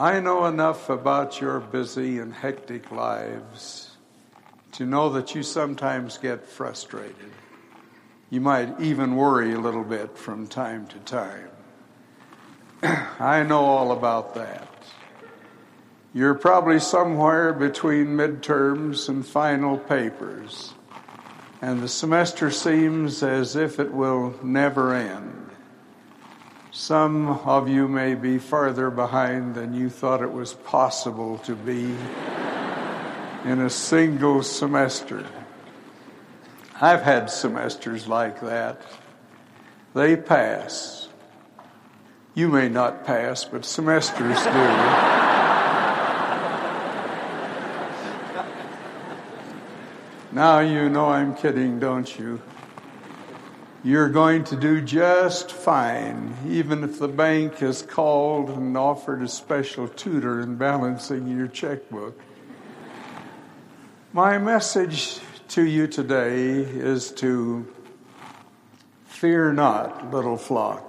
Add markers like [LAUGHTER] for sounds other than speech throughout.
I know enough about your busy and hectic lives to know that you sometimes get frustrated. You might even worry a little bit from time to time. [CLEARS THROAT] I know all about that. You're probably somewhere between midterms and final papers, and the semester seems as if it will never end. Some of you may be farther behind than you thought it was possible to be in a single semester. I've had semesters like that. They pass. You may not pass, but semesters do. Now you know I'm kidding, don't you? You're going to do just fine, even if the bank has called and offered a special tutor in balancing your checkbook. My message to you today is to fear not, little flock.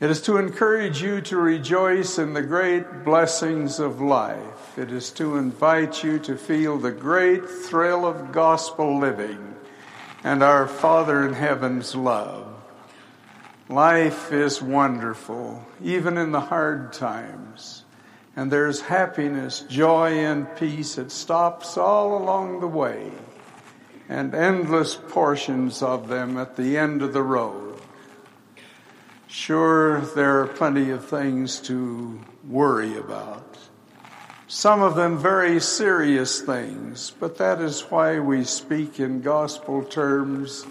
It is to encourage you to rejoice in the great blessings of life. It is to invite you to feel the great thrill of gospel living and our Father in heaven's love. Life is wonderful, even in the hard times. And there's happiness, joy, and peace. It stops all along the way, and endless portions of them at the end of the road. Sure, there are plenty of things to worry about. Some of them very serious things, but that is why we speak in gospel terms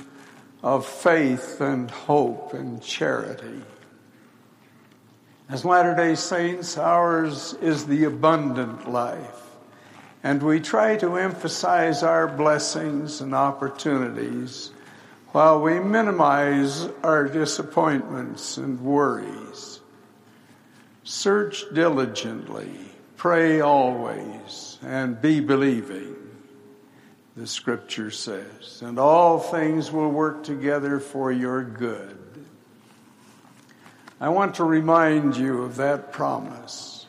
of faith and hope and charity. As Latter day Saints, ours is the abundant life, and we try to emphasize our blessings and opportunities while we minimize our disappointments and worries. Search diligently, pray always, and be believing, the scripture says, and all things will work together for your good. I want to remind you of that promise.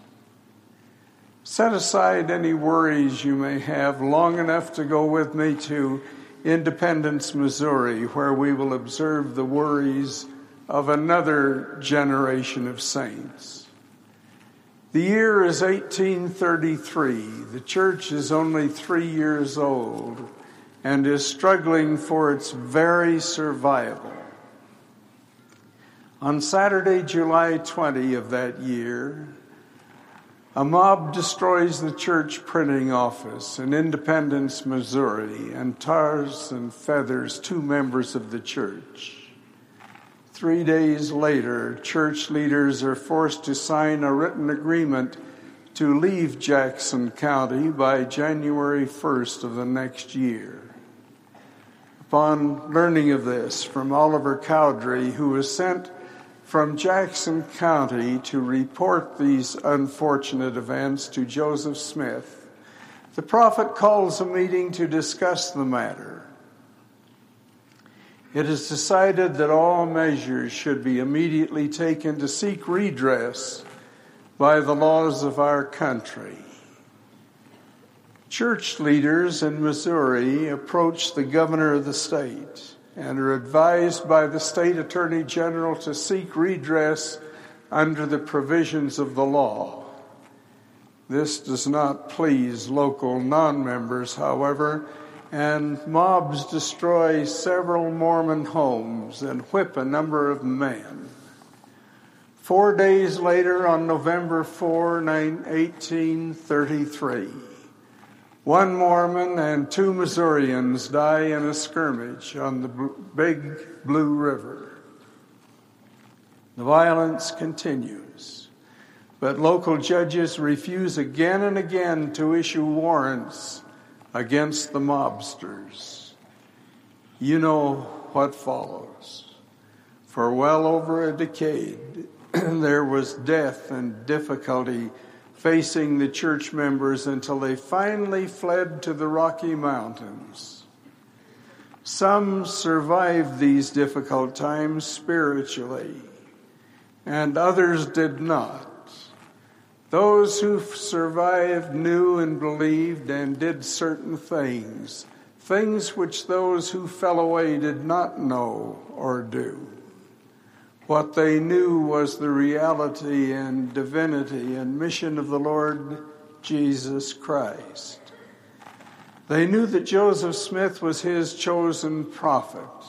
Set aside any worries you may have long enough to go with me to Independence, Missouri, where we will observe the worries of another generation of saints. The year is 1833. The church is only three years old and is struggling for its very survival. On Saturday, July 20 of that year, a mob destroys the church printing office in Independence, Missouri, and tars and feathers two members of the church. Three days later, church leaders are forced to sign a written agreement to leave Jackson County by January 1st of the next year. Upon learning of this from Oliver Cowdery, who was sent from Jackson County to report these unfortunate events to Joseph Smith, the prophet calls a meeting to discuss the matter. It is decided that all measures should be immediately taken to seek redress by the laws of our country. Church leaders in Missouri approached the governor of the state and are advised by the state attorney general to seek redress under the provisions of the law. This does not please local non members, however, and mobs destroy several Mormon homes and whip a number of men. Four days later, on November 4, 1833, one Mormon and two Missourians die in a skirmish on the Big Blue River. The violence continues, but local judges refuse again and again to issue warrants against the mobsters. You know what follows. For well over a decade, [CLEARS THROAT] there was death and difficulty facing the church members until they finally fled to the Rocky Mountains. Some survived these difficult times spiritually, and others did not. Those who survived knew and believed and did certain things, things which those who fell away did not know or do. What they knew was the reality and divinity and mission of the Lord Jesus Christ. They knew that Joseph Smith was his chosen prophet.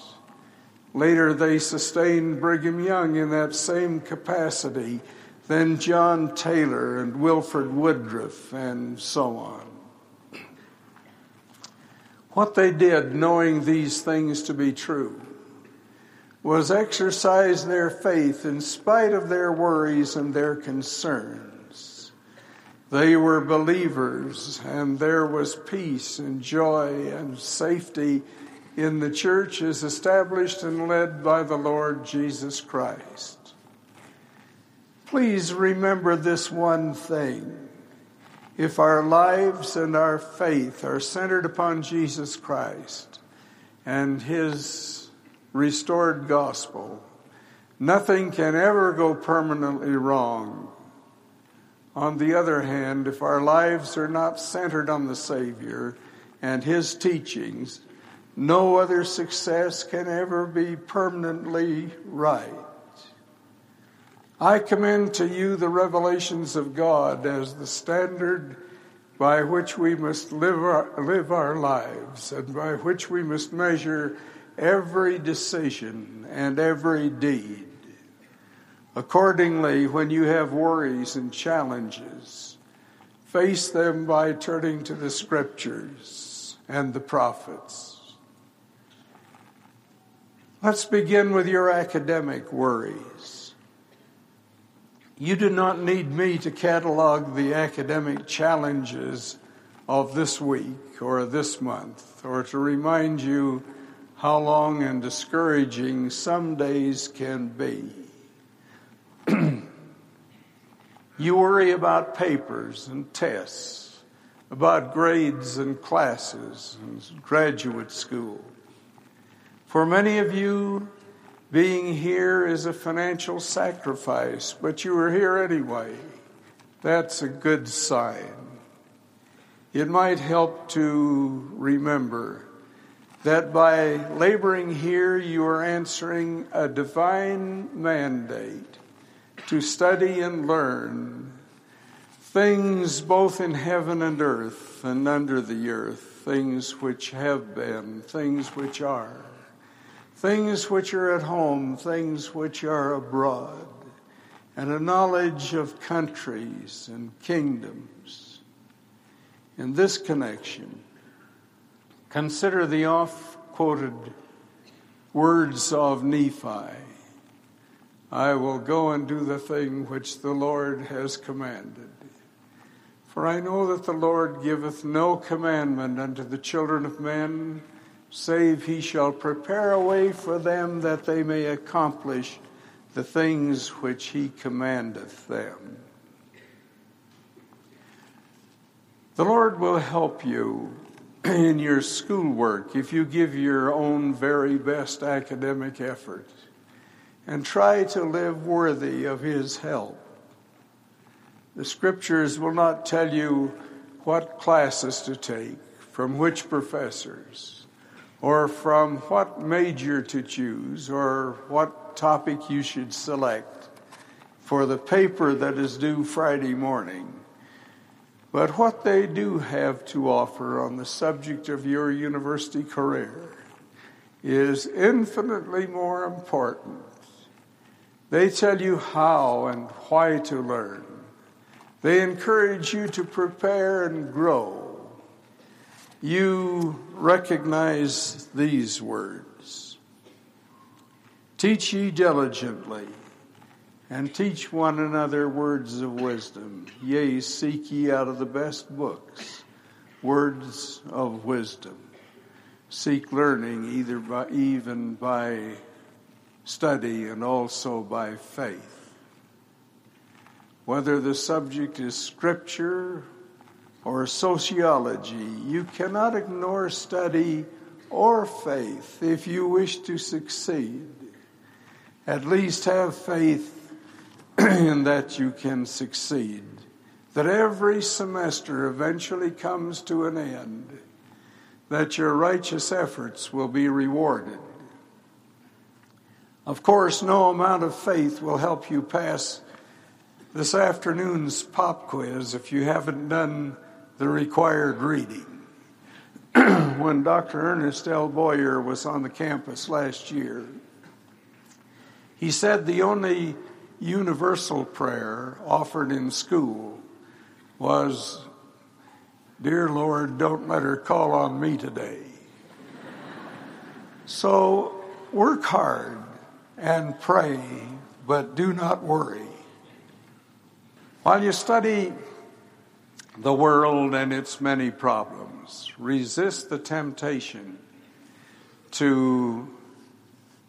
Later, they sustained Brigham Young in that same capacity then John Taylor and Wilford Woodruff, and so on. What they did, knowing these things to be true, was exercise their faith in spite of their worries and their concerns. They were believers, and there was peace and joy and safety in the church as established and led by the Lord Jesus Christ. Please remember this one thing. If our lives and our faith are centered upon Jesus Christ and His restored gospel, nothing can ever go permanently wrong. On the other hand, if our lives are not centered on the Savior and His teachings, no other success can ever be permanently right. I commend to you the revelations of God as the standard by which we must live our, live our lives and by which we must measure every decision and every deed. Accordingly, when you have worries and challenges, face them by turning to the scriptures and the prophets. Let's begin with your academic worries. You do not need me to catalog the academic challenges of this week or this month, or to remind you how long and discouraging some days can be. [CLEARS THROAT] you worry about papers and tests, about grades and classes and graduate school. For many of you, being here is a financial sacrifice, but you are here anyway. That's a good sign. It might help to remember that by laboring here, you are answering a divine mandate to study and learn things both in heaven and earth and under the earth, things which have been, things which are things which are at home, things which are abroad, and a knowledge of countries and kingdoms. In this connection, consider the oft quoted words of Nephi I will go and do the thing which the Lord has commanded. For I know that the Lord giveth no commandment unto the children of men save he shall prepare a way for them that they may accomplish the things which he commandeth them. The Lord will help you in your schoolwork if you give your own very best academic effort and try to live worthy of his help. The scriptures will not tell you what classes to take, from which professors or from what major to choose or what topic you should select for the paper that is due Friday morning. But what they do have to offer on the subject of your university career is infinitely more important. They tell you how and why to learn. They encourage you to prepare and grow you recognize these words Teach ye diligently, and teach one another words of wisdom. Yea, seek ye out of the best books words of wisdom. Seek learning either by, even by study and also by faith. Whether the subject is scripture or sociology. You cannot ignore study or faith if you wish to succeed. At least have faith [CLEARS THROAT] in that you can succeed that every semester eventually comes to an end, that your righteous efforts will be rewarded. Of course, no amount of faith will help you pass this afternoon's pop quiz if you haven't done the required reading. [CLEARS THROAT] when Dr. Ernest L. Boyer was on the campus last year, he said the only universal prayer offered in school was, Dear Lord, don't let her call on me today. [LAUGHS] so work hard and pray, but do not worry. While you study the world and its many problems, resist the temptation to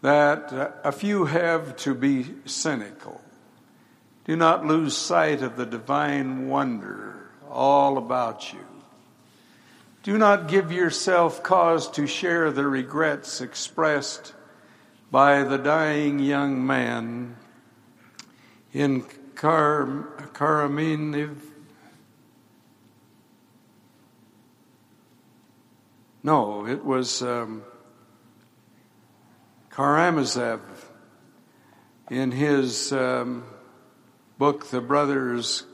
that a few have to be cynical. Do not lose sight of the divine wonder all about you. Do not give yourself cause to share the regrets expressed by the dying young man in Kar-. No, it was. Um, Karamazov, in his um, book, The Brothers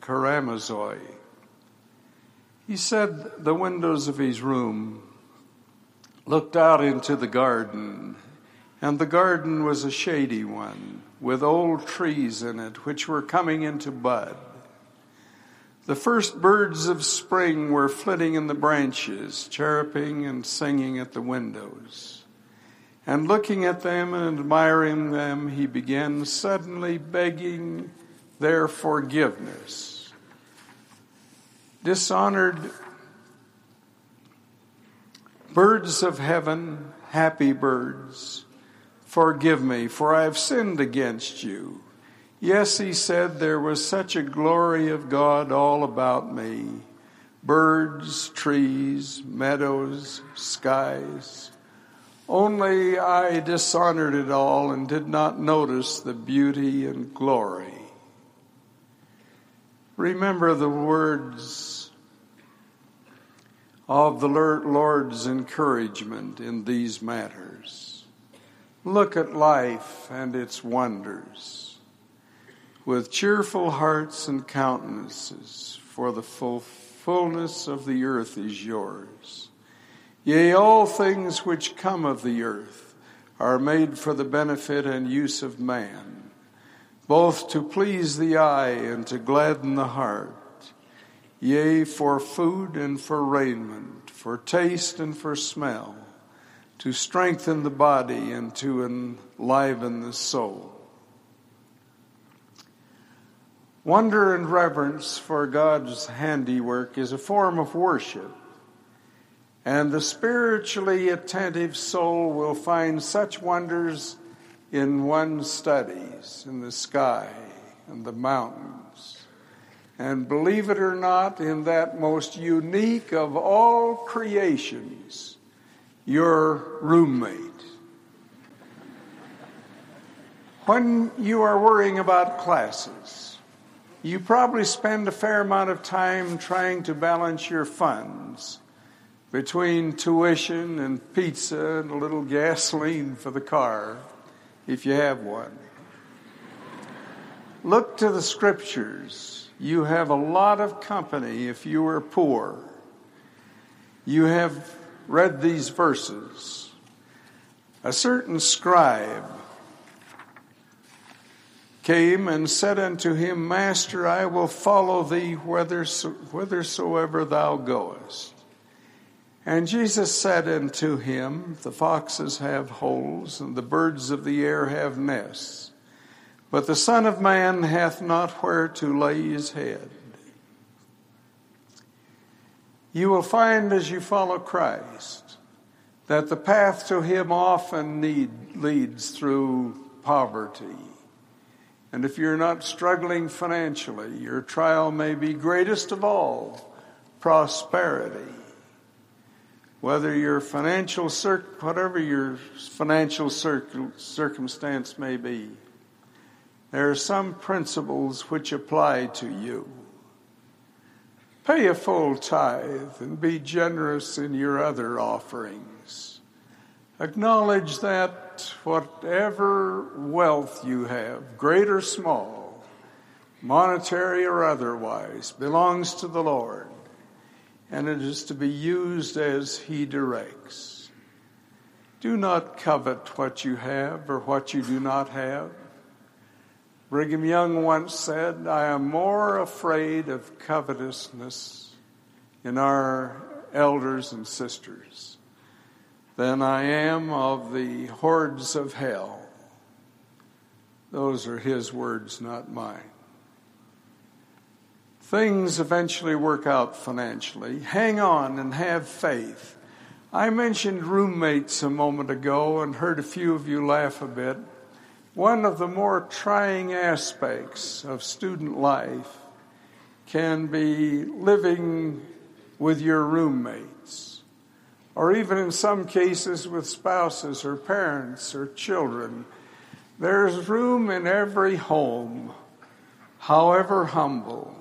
Karamazov, he said the windows of his room looked out into the garden, and the garden was a shady one with old trees in it which were coming into bud. The first birds of spring were flitting in the branches, chirruping and singing at the windows. And looking at them and admiring them, he began suddenly begging their forgiveness. Dishonored birds of heaven, happy birds, forgive me, for I have sinned against you. Yes, he said, there was such a glory of God all about me birds, trees, meadows, skies. Only I dishonored it all and did not notice the beauty and glory. Remember the words of the Lord's encouragement in these matters. Look at life and its wonders with cheerful hearts and countenances, for the full fullness of the earth is yours. Yea, all things which come of the earth are made for the benefit and use of man, both to please the eye and to gladden the heart, yea, for food and for raiment, for taste and for smell, to strengthen the body and to enliven the soul. Wonder and reverence for God's handiwork is a form of worship and the spiritually attentive soul will find such wonders in one's studies, in the sky and the mountains. And believe it or not, in that most unique of all creations, your roommate. When you are worrying about classes, you probably spend a fair amount of time trying to balance your funds between tuition and pizza and a little gasoline for the car, if you have one. Look to the scriptures. You have a lot of company if you are poor. You have read these verses. A certain scribe came and said unto him, Master, I will follow thee whithersoever thou goest. And Jesus said unto him, The foxes have holes, and the birds of the air have nests, but the Son of Man hath not where to lay his head. You will find as you follow Christ that the path to him often need, leads through poverty. And if you're not struggling financially, your trial may be greatest of all prosperity whether your financial whatever your financial cir- circumstance may be, there are some principles which apply to you. Pay a full tithe and be generous in your other offerings. Acknowledge that whatever wealth you have, great or small, monetary or otherwise, belongs to the Lord, and it is to be used as He directs. Do not covet what you have or what you do not have. Brigham Young once said, I am more afraid of covetousness in our elders and sisters than I am of the hordes of hell. Those are his words, not mine. Things eventually work out financially. Hang on and have faith. I mentioned roommates a moment ago and heard a few of you laugh a bit. One of the more trying aspects of student life can be living with your roommates, or even in some cases with spouses or parents or children. There's room in every home, however humble,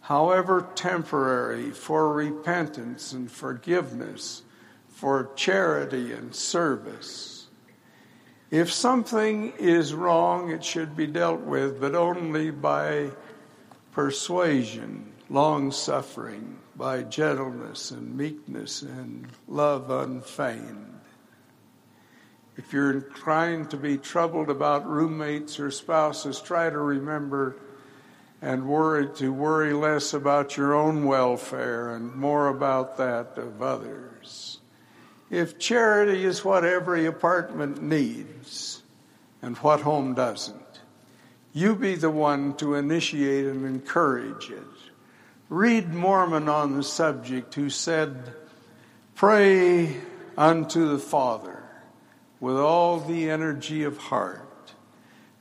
however temporary, for repentance and forgiveness, for charity and service. If something is wrong, it should be dealt with, but only by persuasion, long suffering, by gentleness and meekness and love unfeigned. If you're inclined to be troubled about roommates or spouses, try to remember and worry to worry less about your own welfare and more about that of others. If charity is what every apartment needs and what home doesn't, you be the one to initiate and encourage it. Read Mormon on the subject who said, Pray unto the Father with all the energy of heart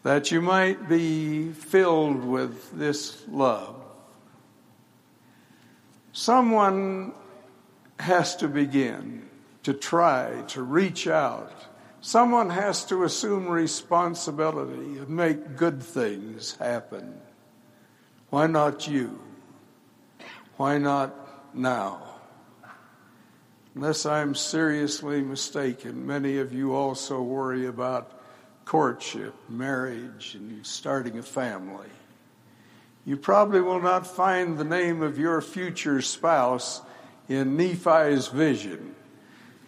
that you might be filled with this love. Someone has to begin to try to reach out. Someone has to assume responsibility and make good things happen. Why not you? Why not now? Unless I'm seriously mistaken, many of you also worry about courtship, marriage, and starting a family. You probably will not find the name of your future spouse in Nephi's vision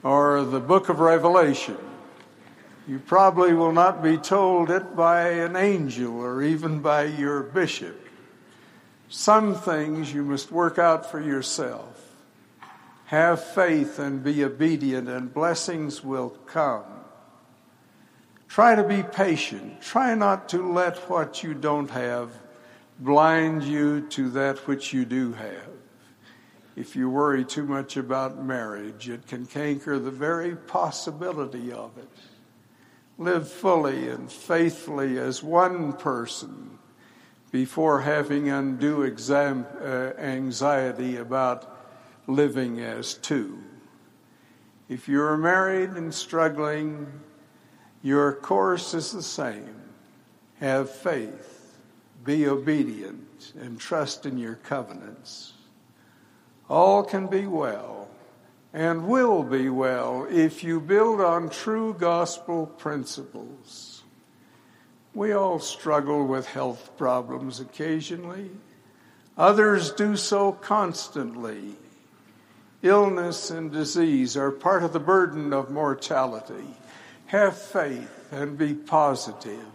or the book of Revelation. You probably will not be told it by an angel or even by your bishop. Some things you must work out for yourself. Have faith and be obedient, and blessings will come. Try to be patient. Try not to let what you don't have blind you to that which you do have if you worry too much about marriage, it can canker the very possibility of it. Live fully and faithfully as one person before having undue exam, uh, anxiety about living as two. If you're married and struggling, your course is the same. Have faith, be obedient, and trust in your covenants all can be well and will be well if you build on true gospel principles. We all struggle with health problems occasionally. Others do so constantly. Illness and disease are part of the burden of mortality. Have faith and be positive.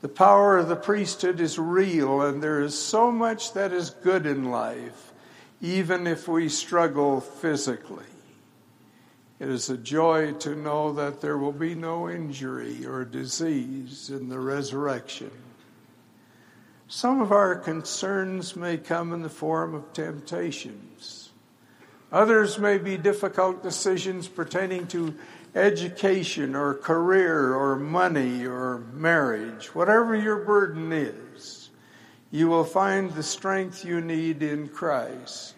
The power of the priesthood is real, and there is so much that is good in life even if we struggle physically. It is a joy to know that there will be no injury or disease in the resurrection. Some of our concerns may come in the form of temptations. Others may be difficult decisions pertaining to education or career or money or marriage. Whatever your burden is, you will find the strength you need in Christ.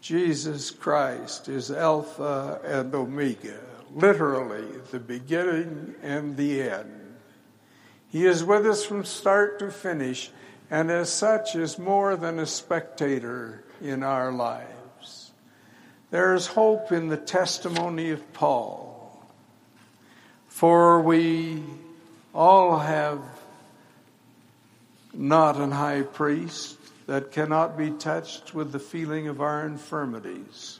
Jesus Christ is Alpha and Omega, literally the beginning and the end. He is with us from start to finish, and as such is more than a spectator in our lives. There is hope in the testimony of Paul, for we all have not an high priest that cannot be touched with the feeling of our infirmities,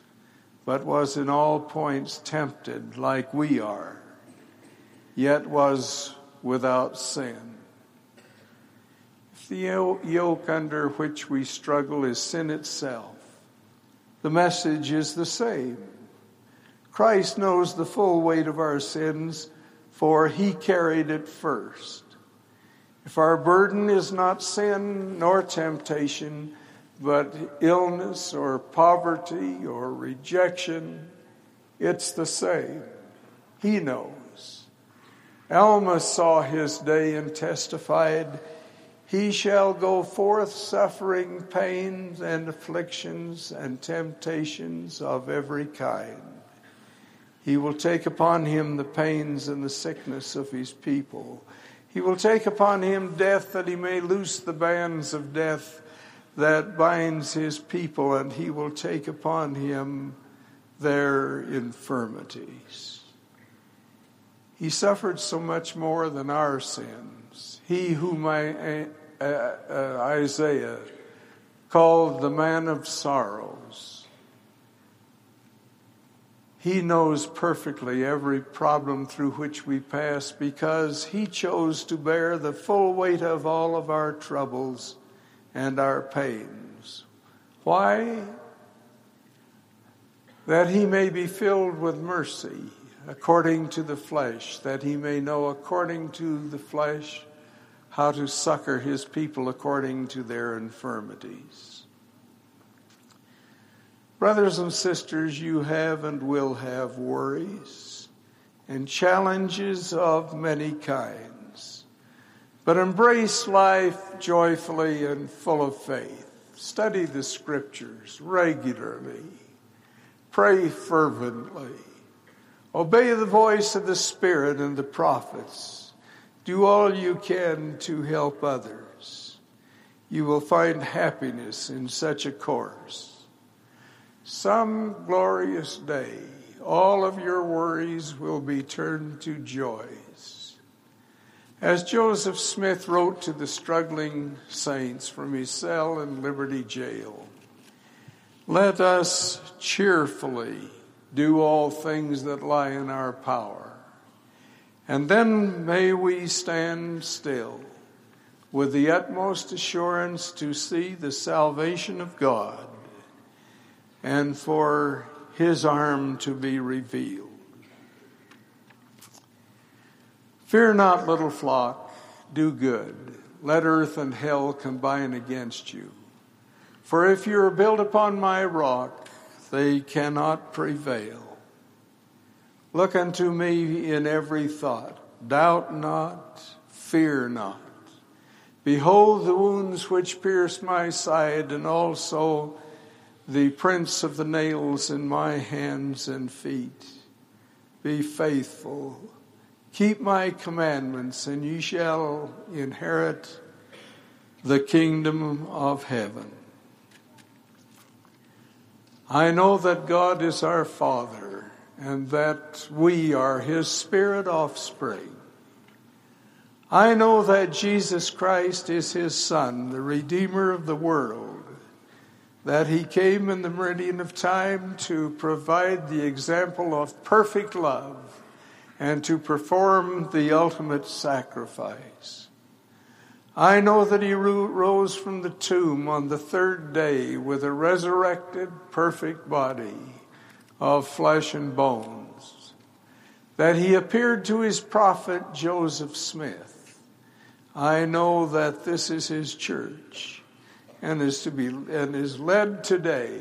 but was in all points tempted like we are, yet was without sin. If the yoke under which we struggle is sin itself, the message is the same. Christ knows the full weight of our sins, for he carried it first. If our burden is not sin nor temptation, but illness or poverty or rejection, it's the same. He knows. Alma saw his day and testified, He shall go forth suffering pains and afflictions and temptations of every kind. He will take upon him the pains and the sickness of his people he will take upon him death that he may loose the bands of death that binds his people, and he will take upon him their infirmities. He suffered so much more than our sins. He whom I, uh, uh, Isaiah called the man of sorrows he knows perfectly every problem through which we pass because He chose to bear the full weight of all of our troubles and our pains. Why? That He may be filled with mercy according to the flesh, that He may know according to the flesh how to succor His people according to their infirmities. Brothers and sisters, you have and will have worries and challenges of many kinds. But embrace life joyfully and full of faith. Study the scriptures regularly. Pray fervently. Obey the voice of the Spirit and the prophets. Do all you can to help others. You will find happiness in such a course. Some glorious day, all of your worries will be turned to joys. As Joseph Smith wrote to the struggling saints from his cell in Liberty Jail, let us cheerfully do all things that lie in our power. And then may we stand still with the utmost assurance to see the salvation of God and for his arm to be revealed. Fear not, little flock, do good. Let earth and hell combine against you. For if you are built upon my rock, they cannot prevail. Look unto me in every thought. Doubt not, fear not. Behold the wounds which pierced my side, and also the prints of the nails in my hands and feet. Be faithful. Keep my commandments, and ye shall inherit the kingdom of heaven. I know that God is our Father, and that we are His spirit offspring. I know that Jesus Christ is His Son, the Redeemer of the world that he came in the meridian of time to provide the example of perfect love and to perform the ultimate sacrifice. I know that he rose from the tomb on the third day with a resurrected, perfect body of flesh and bones. That he appeared to his prophet Joseph Smith. I know that this is his church and is to be and is led today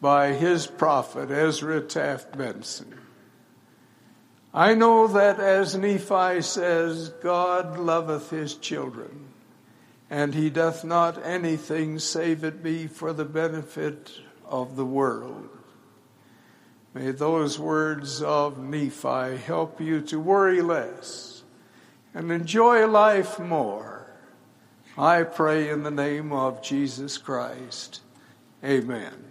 by his prophet Ezra Taft Benson. I know that as Nephi says, God loveth his children, and he doth not anything save it be for the benefit of the world. May those words of Nephi help you to worry less and enjoy life more I pray in the name of Jesus Christ. Amen.